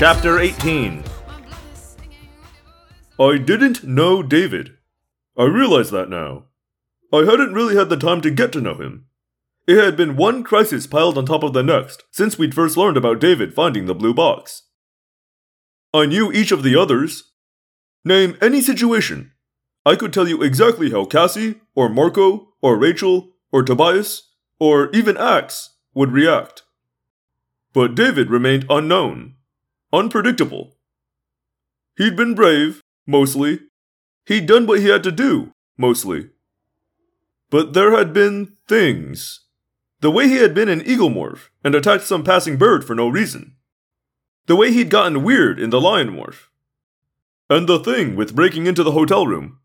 Chapter 18 I didn't know David. I realize that now. I hadn't really had the time to get to know him. It had been one crisis piled on top of the next since we'd first learned about David finding the blue box. I knew each of the others. Name any situation. I could tell you exactly how Cassie, or Marco, or Rachel, or Tobias, or even Axe would react. But David remained unknown, unpredictable. He'd been brave, mostly. He'd done what he had to do, mostly. But there had been things. The way he had been an Eaglemorph and attacked some passing bird for no reason. The way he'd gotten weird in the Lion Morph. And the thing with breaking into the hotel room.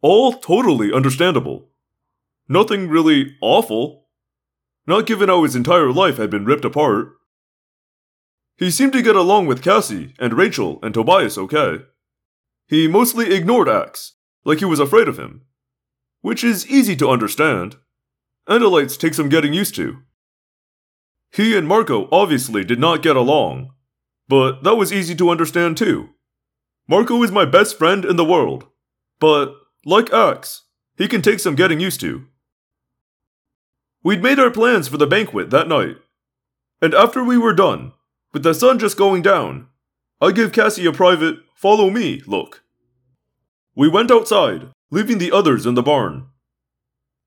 All totally understandable. Nothing really awful. Not given how his entire life had been ripped apart. He seemed to get along with Cassie and Rachel and Tobias okay. He mostly ignored Axe, like he was afraid of him. Which is easy to understand. Andalites take some getting used to. He and Marco obviously did not get along, but that was easy to understand too. Marco is my best friend in the world, but, like Axe, he can take some getting used to. We'd made our plans for the banquet that night, and after we were done, with the sun just going down, I gave Cassie a private, follow me look. We went outside, leaving the others in the barn.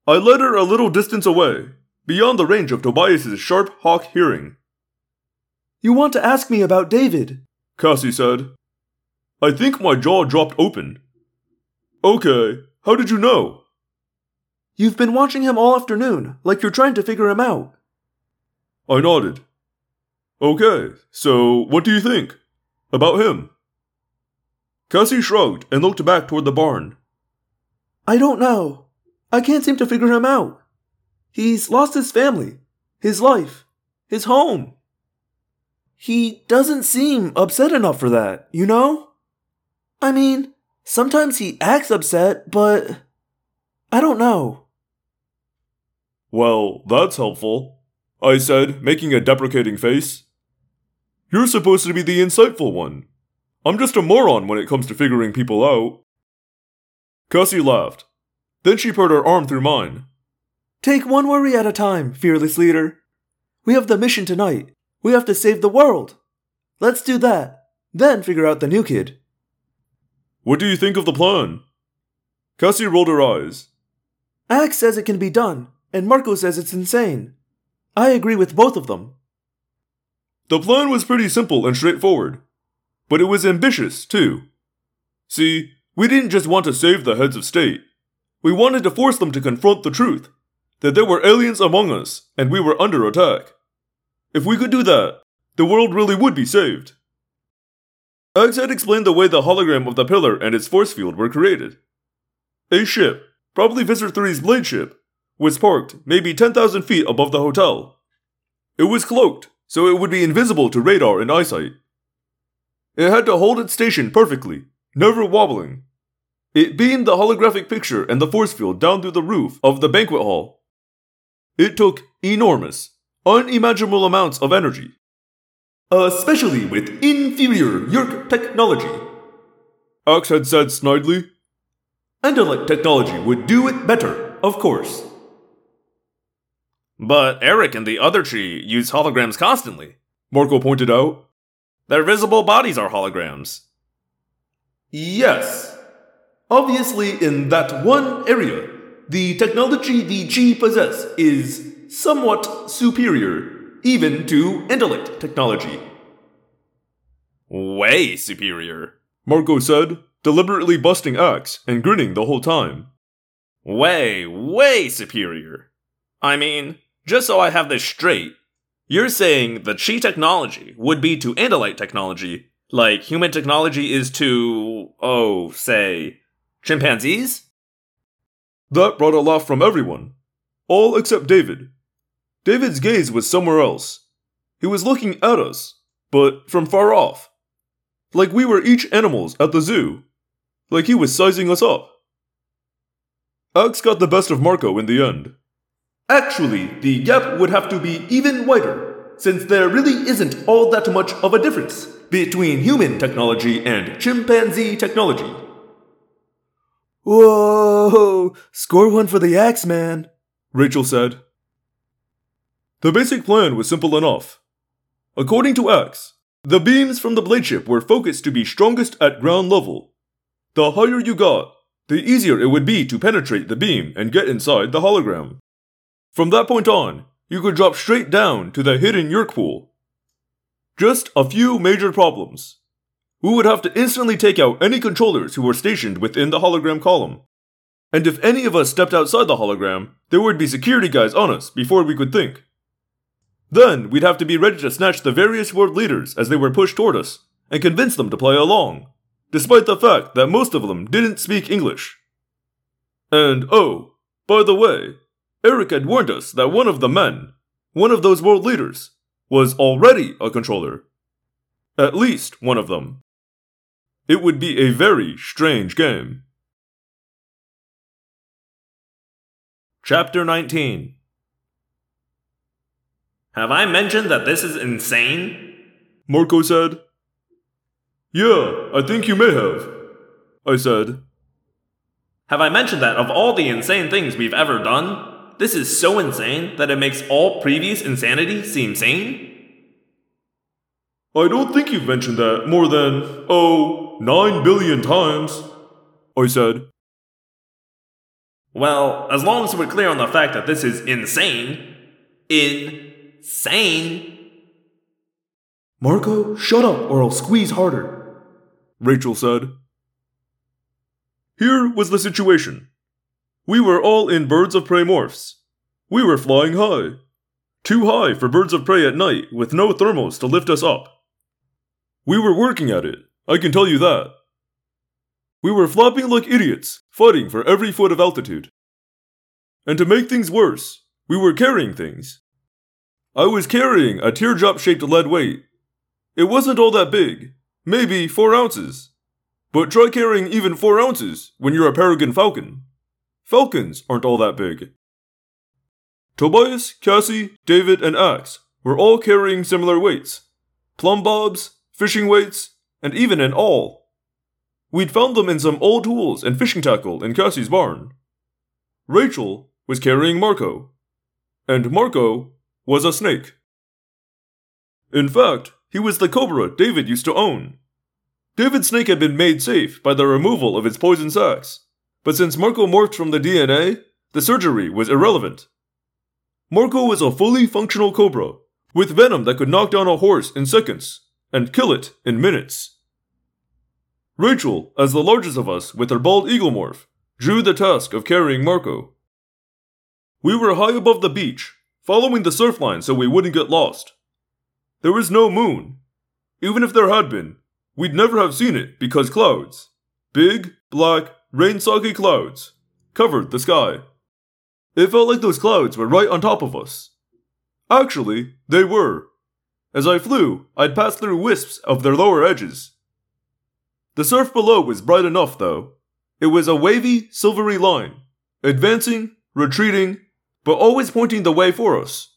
I led her a little distance away, beyond the range of Tobias's sharp hawk hearing. You want to ask me about David? Cassie said. I think my jaw dropped open. Okay, how did you know? You've been watching him all afternoon, like you're trying to figure him out. I nodded. Okay, so what do you think? About him? Cassie shrugged and looked back toward the barn. I don't know. I can't seem to figure him out. He's lost his family, his life, his home. He doesn't seem upset enough for that, you know? I mean, sometimes he acts upset, but I don't know. Well, that's helpful, I said, making a deprecating face. You're supposed to be the insightful one. I'm just a moron when it comes to figuring people out. Cassie laughed. Then she put her arm through mine. Take one worry at a time, fearless leader. We have the mission tonight. We have to save the world. Let's do that, then figure out the new kid. What do you think of the plan? Cassie rolled her eyes. Axe says it can be done, and Marco says it's insane. I agree with both of them. The plan was pretty simple and straightforward, but it was ambitious, too. See, we didn't just want to save the heads of state. We wanted to force them to confront the truth that there were aliens among us and we were under attack. If we could do that, the world really would be saved. Axe had explained the way the hologram of the pillar and its force field were created. A ship, probably Visser 3's blade ship, was parked maybe 10,000 feet above the hotel. It was cloaked, so it would be invisible to radar and eyesight. It had to hold its station perfectly, never wobbling. It beamed the holographic picture and the force field down through the roof of the banquet hall. It took enormous, unimaginable amounts of energy. Especially with inferior Yeerk technology. Axe had said snidely. Andalite technology would do it better, of course. But Erek and the other Chee use holograms constantly, Marco pointed out. Their visible bodies are holograms. Yes. Obviously, in that one area, the technology the Chee possess is somewhat superior, even to Andalite technology. Way superior, Marco said, deliberately busting Axe and grinning the whole time. Way, way superior. I mean, just so I have this straight, you're saying the Chee technology would be to Andalite technology, like human technology is to, oh, say, chimpanzees? That brought a laugh from everyone, all except David. David's gaze was somewhere else. He was looking at us, but from far off. Like we were each animals at the zoo. Like he was sizing us up. Axe got the best of Marco in the end. Actually, the gap would have to be even wider, since there really isn't all that much of a difference between human technology and chimpanzee technology. Whoa! Score one for the Axeman, Rachel said. The basic plan was simple enough. According to Axe, the beams from the blade ship were focused to be strongest at ground level. The higher you got, the easier it would be to penetrate the beam and get inside the hologram. From that point on, you could drop straight down to the hidden Yeerk pool. Just a few major problems. We would have to instantly take out any controllers who were stationed within the hologram column. And if any of us stepped outside the hologram, there would be security guys on us before we could think. Then we'd have to be ready to snatch the various world leaders as they were pushed toward us, and convince them to play along, despite the fact that most of them didn't speak English. And oh, by the way, Erek had warned us that one of the men, one of those world leaders, was already a controller. At least one of them. It would be a very strange game. Chapter 19 Have I mentioned that this is insane? Marco said. Yeah, I think you may have. I said. Have I mentioned that of all the insane things we've ever done, this is so insane that it makes all previous insanity seem sane? I don't think you've mentioned that more than, oh, nine billion times. I said. Well, as long as we're clear on the fact that this is insane, insane. Marco, shut up or I'll squeeze harder. Rachel said. Here was the situation. We were all in birds of prey morphs. We were flying high. Too high for birds of prey at night with no thermals to lift us up. We were working at it, I can tell you that. We were flopping like idiots, fighting for every foot of altitude. And to make things worse, we were carrying things. I was carrying a teardrop shaped lead weight. It wasn't all that big, maybe four ounces. But try carrying even four ounces when you're a peregrine falcon. Falcons aren't all that big. Tobias, Cassie, David, and Axe were all carrying similar weights plumb bobs, fishing weights, and even an awl. We'd found them in some old tools and fishing tackle in Cassie's barn. Rachel was carrying Marco, and Marco was a snake. In fact, he was the cobra David used to own. David's snake had been made safe by the removal of its poison sacs, but since Marco morphed from the DNA, the surgery was irrelevant. Marco was a fully functional cobra, with venom that could knock down a horse in seconds and kill it in minutes. Rachel, as the largest of us with her bald eagle morph, drew the task of carrying Marco. We were high above the beach, following the surf line so we wouldn't get lost. There was no moon. Even if there had been, we'd never have seen it because clouds, big, black, rain soggy clouds, covered the sky. It felt like those clouds were right on top of us. Actually, they were. As I flew, I'd pass through wisps of their lower edges. The surf below was bright enough, though. It was a wavy, silvery line, advancing, retreating, but always pointing the way for us.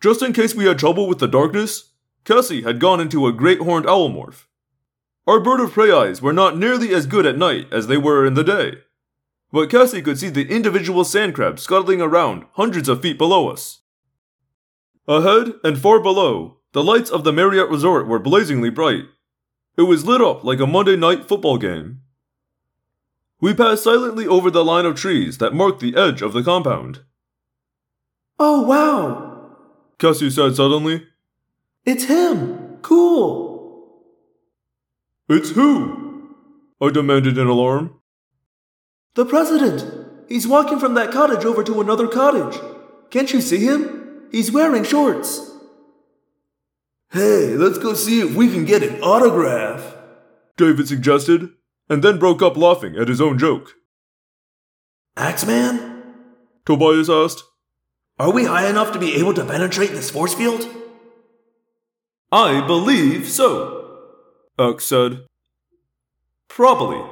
Just in case we had trouble with the darkness, Cassie had gone into a great horned owl morph. Our bird of prey eyes were not nearly as good at night as they were in the day, but Cassie could see the individual sand crabs scuttling around hundreds of feet below us. Ahead and far below, the lights of the Marriott Resort were blazingly bright. It was lit up like a Monday night football game. We passed silently over the line of trees that marked the edge of the compound. Oh, wow! Cassie said suddenly. It's him! Cool! It's who? I demanded in alarm. The president! He's walking from that cottage over to another cottage. Can't you see him? He's wearing shorts. Hey, let's go see if we can get an autograph, David suggested, and then broke up laughing at his own joke. Axeman? Tobias asked. Are we high enough to be able to penetrate this force field? I believe so, Axe said. Probably.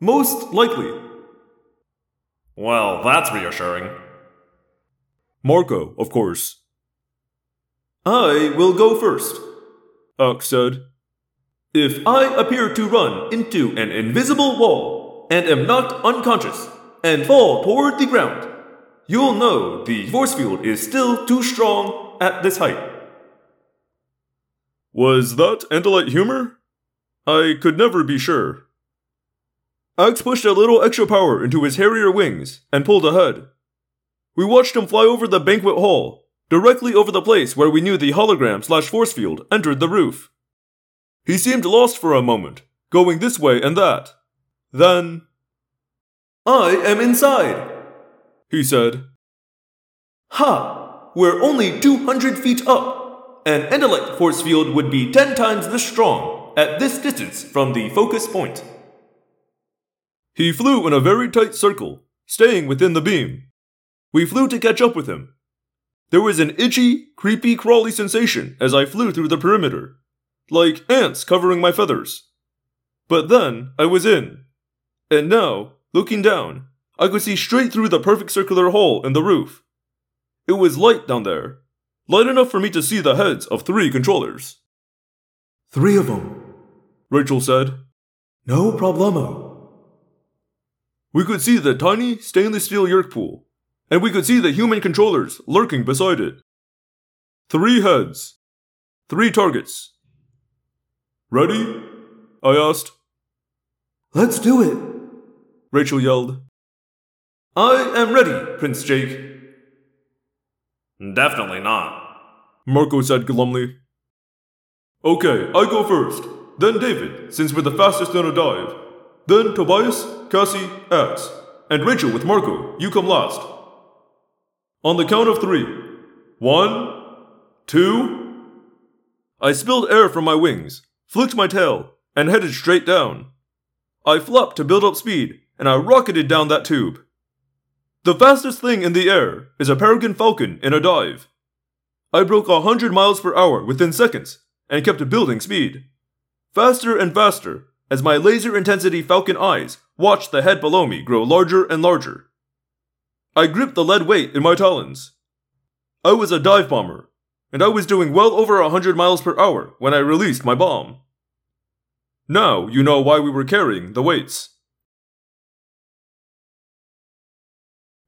Most likely. Well, that's reassuring. Marco, of course. I will go first, Axe said. If I appear to run into an invisible wall and am knocked unconscious and fall toward the ground, you'll know the force field is still too strong at this height. Was that Andalite humor? I could never be sure. Axe pushed a little extra power into his harrier wings and pulled ahead. We watched him fly over the banquet hall, directly over the place where we knew the hologram slash force field entered the roof. He seemed lost for a moment, going this way and that. Then. I am inside, he said. Ha! We're only 200 feet up. An Andalite force field would be 10 times this strong at this distance from the focus point. He flew in a very tight circle, staying within the beam. We flew to catch up with him. There was an itchy, creepy, crawly sensation as I flew through the perimeter, like ants covering my feathers. But then I was in. And now, looking down, I could see straight through the perfect circular hole in the roof. It was light down there, light enough for me to see the heads of three controllers. Three of them. Rachel said. No problemo. We could see the tiny stainless steel Yeerk pool, and we could see the human controllers lurking beside it. Three heads. Three targets. Ready? I asked. Let's do it. Rachel yelled. I am ready, Prince Jake. Definitely not. Marco said glumly. Okay, I go first. Then David, since we're the fastest in a dive. Then Tobias, Cassie, Axe. And Rachel with Marco, you come last. On the count of three. One, two. I spilled air from my wings, flicked my tail, and headed straight down. I flopped to build up speed, and I rocketed down that tube. The fastest thing in the air is a peregrine falcon in a dive. I broke a hundred miles per hour within seconds and kept building speed. Faster and faster as my laser intensity falcon eyes watched the head below me grow larger and larger. I gripped the lead weight in my talons. I was a dive bomber, and I was doing well over a hundred miles per hour when I released my bomb. Now you know why we were carrying the weights.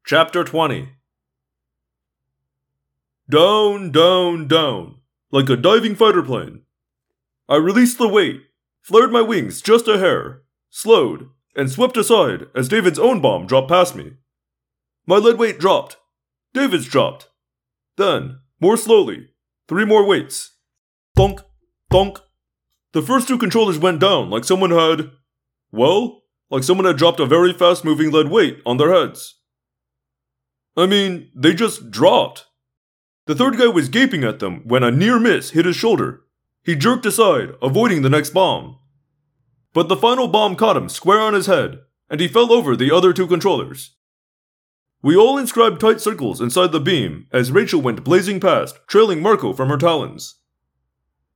Chapter 20 Down, down, down, like a diving fighter plane. I released the weight, flared my wings just a hair, slowed, and swept aside as David's own bomb dropped past me. My lead weight dropped. David's dropped. Then, more slowly, three more weights. Thunk, thunk. The first two controllers went down like someone had. Well, like someone had dropped a very fast moving lead weight on their heads. I mean, they just dropped. The third guy was gaping at them when a near miss hit his shoulder. He jerked aside, avoiding the next bomb. But the final bomb caught him square on his head, and he fell over the other two controllers. We all inscribed tight circles inside the beam as Rachel went blazing past, trailing Marco from her talons.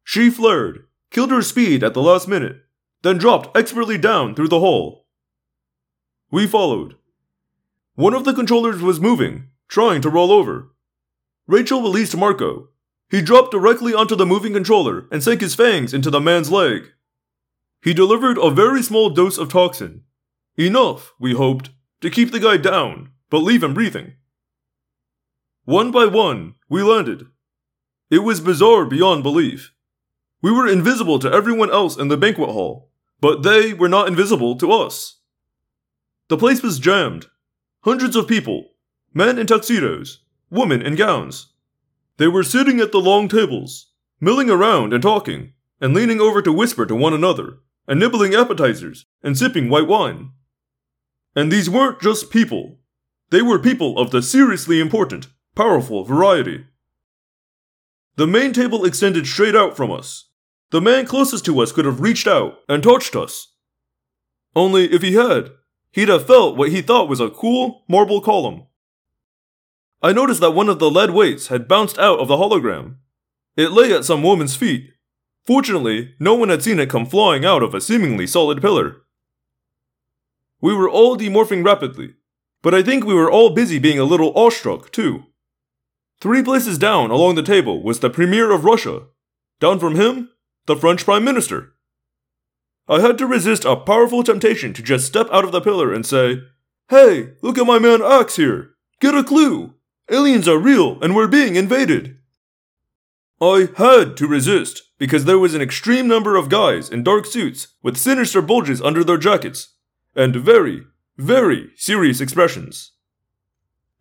She flared, killed her speed at the last minute, then dropped expertly down through the hole. We followed, one of the controllers was moving, trying to roll over. Rachel released Marco. He dropped directly onto the moving controller and sank his fangs into the man's leg. He delivered a very small dose of toxin. Enough, we hoped, to keep the guy down, but leave him breathing. One by one, we landed. It was bizarre beyond belief. We were invisible to everyone else in the banquet hall, but they were not invisible to us. The place was jammed, Hundreds of people, men in tuxedos, women in gowns. They were sitting at the long tables, milling around and talking, and leaning over to whisper to one another, and nibbling appetizers, and sipping white wine. And these weren't just people. They were people of the seriously important, powerful variety. The main table extended straight out from us. The man closest to us could have reached out and touched us. Only if he had, he'd have felt what he thought was a cool marble column. I noticed that one of the lead weights had bounced out of the hologram. It lay at some woman's feet. Fortunately, no one had seen it come flying out of a seemingly solid pillar. We were all demorphing rapidly, but I think we were all busy being a little awestruck, too. Three places down along the table was the Premier of Russia. Down from him, the French Prime Minister. I had to resist a powerful temptation to just step out of the pillar and say, Hey, look at my man Axe here. Get a clue. Aliens are real and we're being invaded. I had to resist because there was an extreme number of guys in dark suits with sinister bulges under their jackets and very, very serious expressions.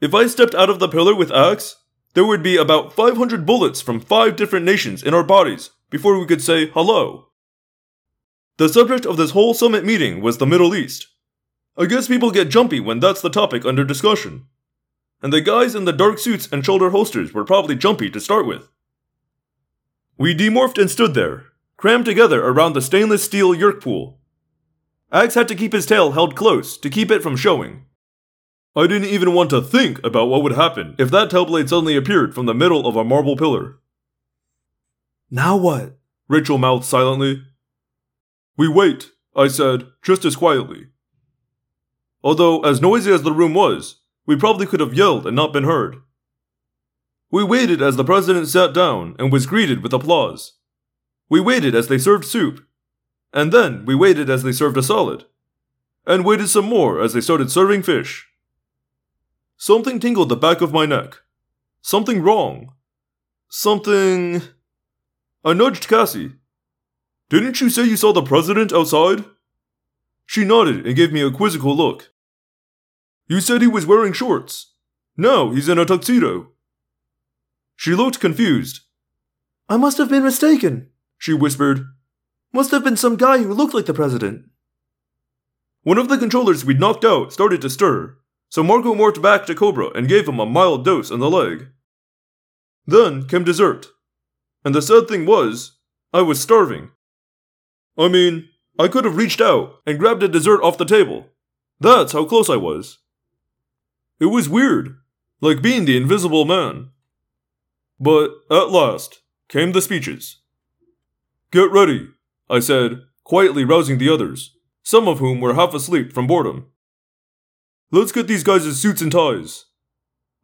If I stepped out of the pillar with Axe, there would be about 500 bullets from five different nations in our bodies before we could say hello. The subject of this whole summit meeting was the Middle East. I guess people get jumpy when that's the topic under discussion. And the guys in the dark suits and shoulder holsters were probably jumpy to start with. We demorphed and stood there, crammed together around the stainless steel Yeerk pool. Axe had to keep his tail held close to keep it from showing. I didn't even want to think about what would happen if that tail blade suddenly appeared from the middle of a marble pillar. Now what? Rachel mouthed silently. We wait, I said, just as quietly. Although, as noisy as the room was, we probably could have yelled and not been heard. We waited as the president sat down and was greeted with applause. We waited as they served soup. And then we waited as they served a salad. And waited some more as they started serving fish. Something tingled the back of my neck. Something wrong. Something. I nudged Cassie. Didn't you say you saw the president outside? She nodded and gave me a quizzical look. You said he was wearing shorts. No, he's in a tuxedo. She looked confused. I must have been mistaken, she whispered. Must have been some guy who looked like the president. One of the controllers we'd knocked out started to stir, so Marco morphed back to Cobra and gave him a mild dose in the leg. Then came dessert. And the sad thing was, I was starving. I mean, I could have reached out and grabbed a dessert off the table. That's how close I was. It was weird, like being the invisible man. But at last came the speeches. Get ready, I said, quietly rousing the others, some of whom were half asleep from boredom. Let's get these guys' suits and ties.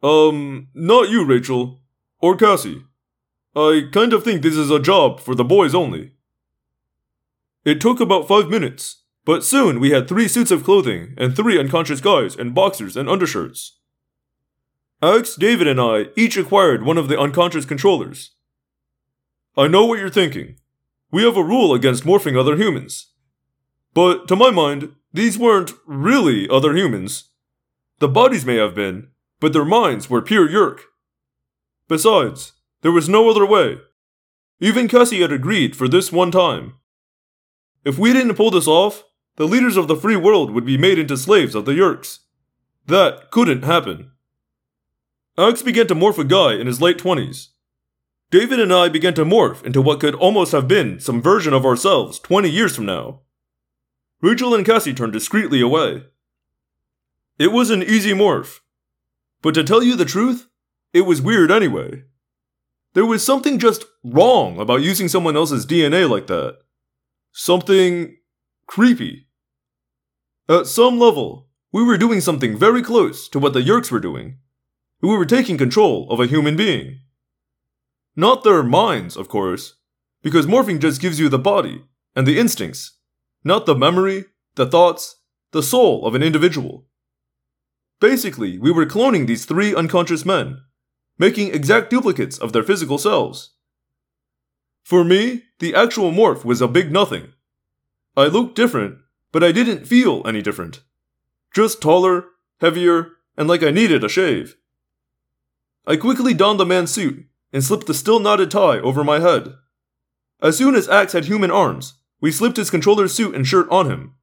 Um, not you, Rachel. Or Cassie. I kind of think this is a job for the boys only. It took about five minutes, but soon we had three suits of clothing and three unconscious guys in boxers and undershirts. Axe, David, and I each acquired one of the unconscious controllers. I know what you're thinking. We have a rule against morphing other humans. But to my mind, these weren't really other humans. The bodies may have been, but their minds were pure Yeerk. Besides, there was no other way. Even Cassie had agreed for this one time. If we didn't pull this off, the leaders of the free world would be made into slaves of the Yeerks. That couldn't happen. Alex began to morph a guy in his late 20s. David and I began to morph into what could almost have been some version of ourselves 20 years from now. Rachel and Cassie turned discreetly away. It was an easy morph. But to tell you the truth, it was weird anyway. There was something just wrong about using someone else's DNA like that. Something creepy. At some level, we were doing something very close to what the Yeerks were doing We were taking control of a human being. Not their minds, of course, because morphing just gives you the body and the instincts, not the memory, the thoughts, the soul of an individual. Basically, we were cloning these three unconscious men, making exact duplicates of their physical selves. For me, the actual morph was a big nothing. I looked different, but I didn't feel any different. Just taller, heavier, and like I needed a shave. I quickly donned the man's suit and slipped the still knotted tie over my head. As soon as Axe had human arms, we slipped his controller's suit and shirt on him.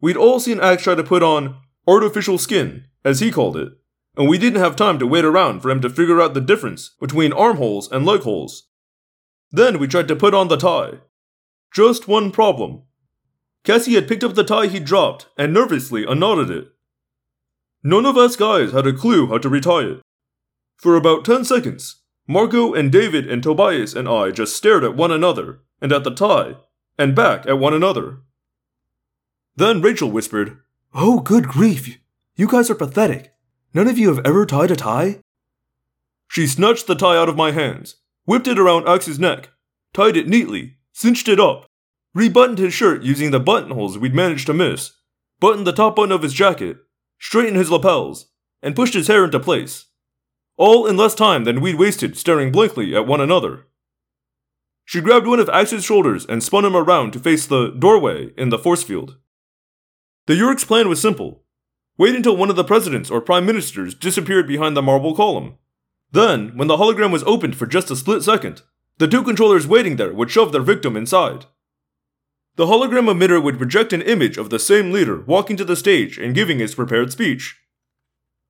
We'd all seen Axe try to put on artificial skin, as he called it, and we didn't have time to wait around for him to figure out the difference between armholes and leg holes. Then we tried to put on the tie. Just one problem. Cassie had picked up the tie he dropped and nervously unknotted it. None of us guys had a clue how to retie it. For about 10 seconds, Marco and David and Tobias and I just stared at one another, and at the tie, and back at one another. Then Rachel whispered, Oh, good grief! You guys are pathetic. None of you have ever tied a tie? She snatched the tie out of my hands, whipped it around Axe's neck, tied it neatly, cinched it up, rebuttoned his shirt using the buttonholes we'd managed to miss, buttoned the top button of his jacket, straightened his lapels, and pushed his hair into place. All in less time than we'd wasted staring blankly at one another. She grabbed one of Axe's shoulders and spun him around to face the doorway in the force field. The Yeerk's plan was simple. Wait until one of the presidents or prime ministers disappeared behind the marble column. Then, when the hologram was opened for just a split second, the two controllers waiting there would shove their victim inside. The hologram emitter would project an image of the same leader walking to the stage and giving his prepared speech.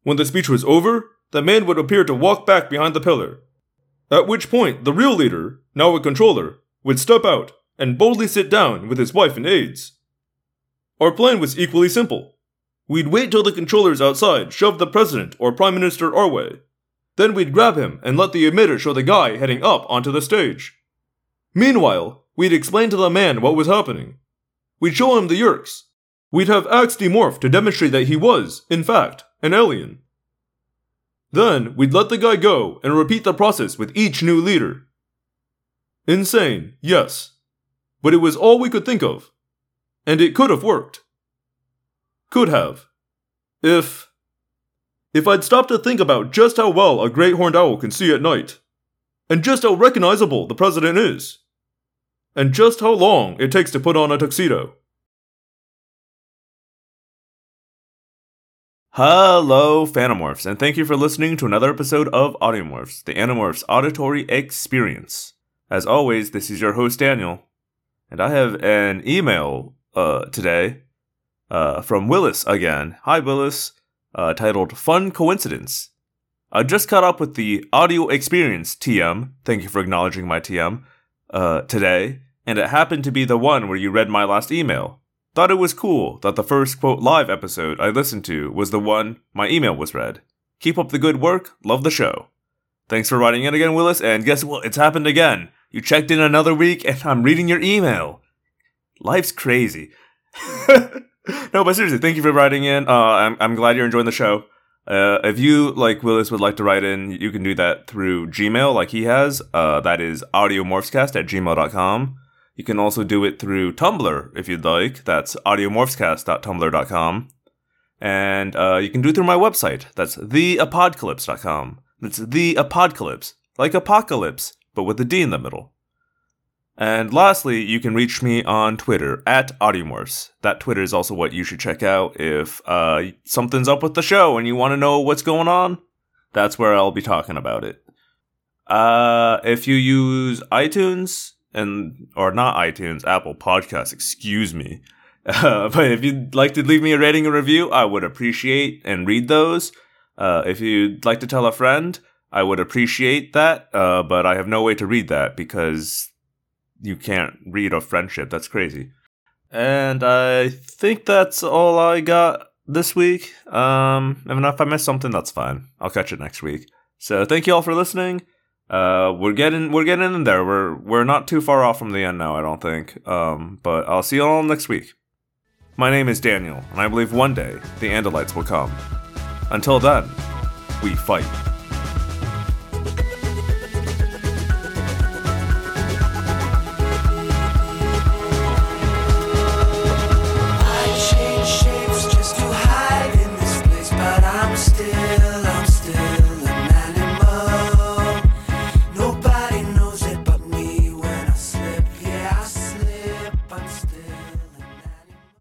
When the speech was over, the man would appear to walk back behind the pillar. At which point, the real leader, now a controller, would step out and boldly sit down with his wife and aides. Our plan was equally simple. We'd wait till the controllers outside shoved the president or prime minister our way. Then we'd grab him and let the emitter show the guy heading up onto the stage. Meanwhile, we'd explain to the man what was happening. We'd show him the Yeerks. We'd have Axe demorph to demonstrate that he was, in fact, an alien. Then we'd let the guy go and repeat the process with each new leader. Insane, yes. But it was all we could think of. And it could have worked. Could have. If. If I'd stopped to think about just how well a great horned owl can see at night, and just how recognizable the president is, and just how long it takes to put on a tuxedo. Hello, Phantomorphs, and thank you for listening to another episode of Audiomorphs, the Animorphs auditory experience. As always, this is your host, Daniel, and I have an email uh, today uh, from Willis again. Hi, Willis, uh, titled Fun Coincidence. I just caught up with the audio experience TM, thank you for acknowledging my TM, uh, today, and it happened to be the one where you read my last email. Thought it was cool that the first quote live episode I listened to was the one my email was read. Keep up the good work, love the show. Thanks for writing in again, Willis, and guess what? It's happened again. You checked in another week and I'm reading your email. Life's crazy. no, but seriously, thank you for writing in. Uh, I'm, I'm glad you're enjoying the show. Uh, if you, like Willis, would like to write in, you can do that through Gmail, like he has. Uh, that is audiomorphscast at gmail.com. You can also do it through Tumblr if you'd like. That's audiomorphscast.tumblr.com. And uh, you can do it through my website. That's theapocalypse.com. That's the apocalypse, like apocalypse, but with a D in the middle. And lastly, you can reach me on Twitter at Audiomorphs. That Twitter is also what you should check out if uh, something's up with the show and you want to know what's going on. That's where I'll be talking about it. Uh, if you use iTunes and or not iTunes, Apple Podcasts, excuse me. Uh, but if you'd like to leave me a rating or review, I would appreciate and read those. Uh, if you'd like to tell a friend, I would appreciate that. Uh, but I have no way to read that because you can't read a friendship. That's crazy. And I think that's all I got this week. Um, and if I missed something, that's fine. I'll catch it next week. So thank you all for listening. Uh, we're getting we're getting in there. We're we're not too far off from the end now, I don't think. Um, but I'll see you all next week. My name is Daniel, and I believe one day the Andalites will come. Until then, we fight.